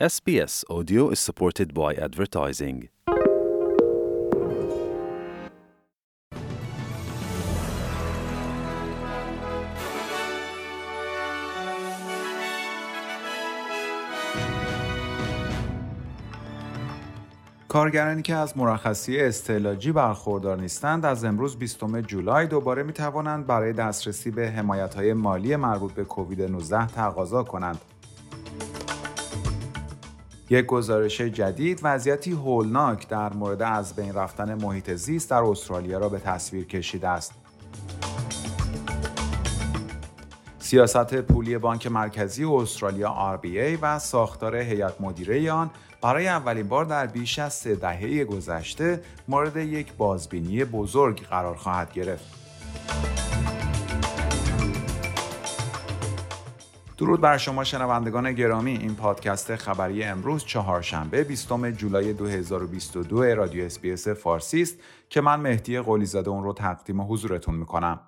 SBS Audio is supported by advertising. کارگرانی که از مرخصی استعلاجی برخوردار نیستند از امروز 20 جولای دوباره می توانند برای دسترسی به حمایت مالی مربوط به کووید 19 تقاضا کنند. یک گزارش جدید وضعیتی هولناک در مورد از بین رفتن محیط زیست در استرالیا را به تصویر کشیده است. سیاست پولی بانک مرکزی استرالیا RBA و ساختار هیئت مدیره آن برای اولین بار در بیش از سه دهه گذشته مورد یک بازبینی بزرگ قرار خواهد گرفت. درود بر شما شنوندگان گرامی این پادکست خبری امروز چهارشنبه 20 جولای 2022 رادیو SBS فارسی است که من مهدی قلیزاده اون رو تقدیم حضورتون می‌کنم.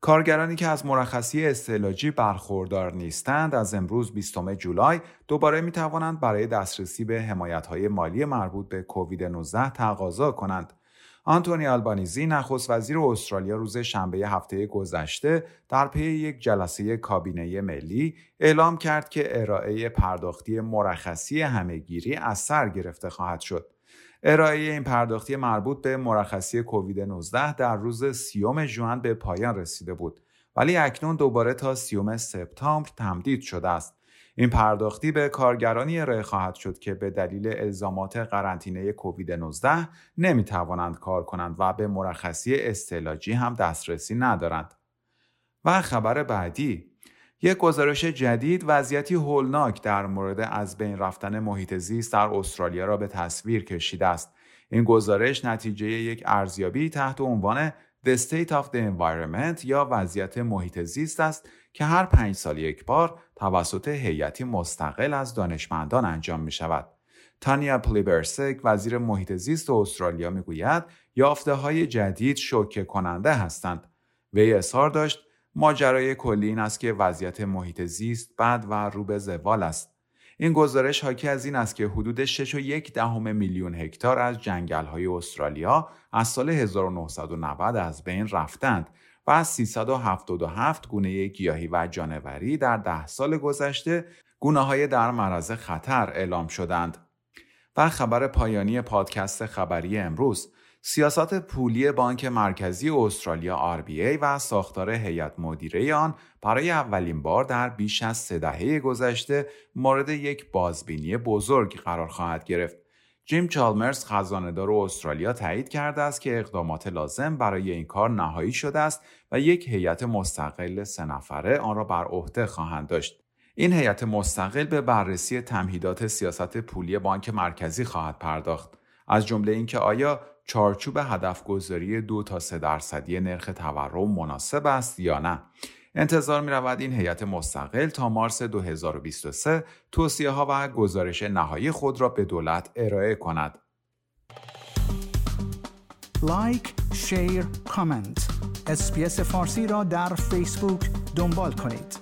کارگرانی که از مرخصی استعلاجی برخوردار نیستند از امروز 20 جولای دوباره می توانند برای دسترسی به حمایت مالی مربوط به کووید 19 تقاضا کنند. آنتونی آلبانیزی نخست وزیر استرالیا روز شنبه هفته گذشته در پی یک جلسه کابینه ملی اعلام کرد که ارائه پرداختی مرخصی همهگیری از سر گرفته خواهد شد. ارائه این پرداختی مربوط به مرخصی کووید 19 در روز سیوم ژوئن به پایان رسیده بود ولی اکنون دوباره تا سیوم سپتامبر تمدید شده است. این پرداختی به کارگرانی ارائه خواهد شد که به دلیل الزامات قرنطینه کووید 19 نمی توانند کار کنند و به مرخصی استعلاجی هم دسترسی ندارند. و خبر بعدی یک گزارش جدید وضعیتی هولناک در مورد از بین رفتن محیط زیست در استرالیا را به تصویر کشیده است. این گزارش نتیجه یک ارزیابی تحت عنوان The State of the Environment یا وضعیت محیط زیست است که هر پنج سال یک بار توسط هیئتی مستقل از دانشمندان انجام می شود. تانیا پلیبرسک وزیر محیط زیست استرالیا می‌گوید یافته های جدید شوکه کننده هستند. وی اظهار داشت ماجرای کلی این است که وضعیت محیط زیست بد و رو به زوال است. این گزارش حاکی از این است که حدود 6 و یک دهم میلیون هکتار از جنگل های استرالیا از سال 1990 از بین رفتند و از 377 گونه گیاهی و جانوری در ده سال گذشته گونه های در معرض خطر اعلام شدند. و خبر پایانی پادکست خبری امروز سیاست پولی بانک مرکزی استرالیا RBA و ساختار هیئت مدیره آن برای اولین بار در بیش از سه دهه گذشته مورد یک بازبینی بزرگ قرار خواهد گرفت. جیم چالمرز خزاندار استرالیا تایید کرده است که اقدامات لازم برای این کار نهایی شده است و یک هیئت مستقل سه نفره آن را بر عهده خواهند داشت. این هیئت مستقل به بررسی تمهیدات سیاست پولی بانک مرکزی خواهد پرداخت. از جمله اینکه آیا چارچوب هدف گذاری دو تا سه درصدی نرخ تورم مناسب است یا نه انتظار می رود این هیئت مستقل تا مارس 2023 توصیه ها و گزارش نهایی خود را به دولت ارائه کند. لایک، شیر، کامنت. اسپیس فارسی را در فیسبوک دنبال کنید.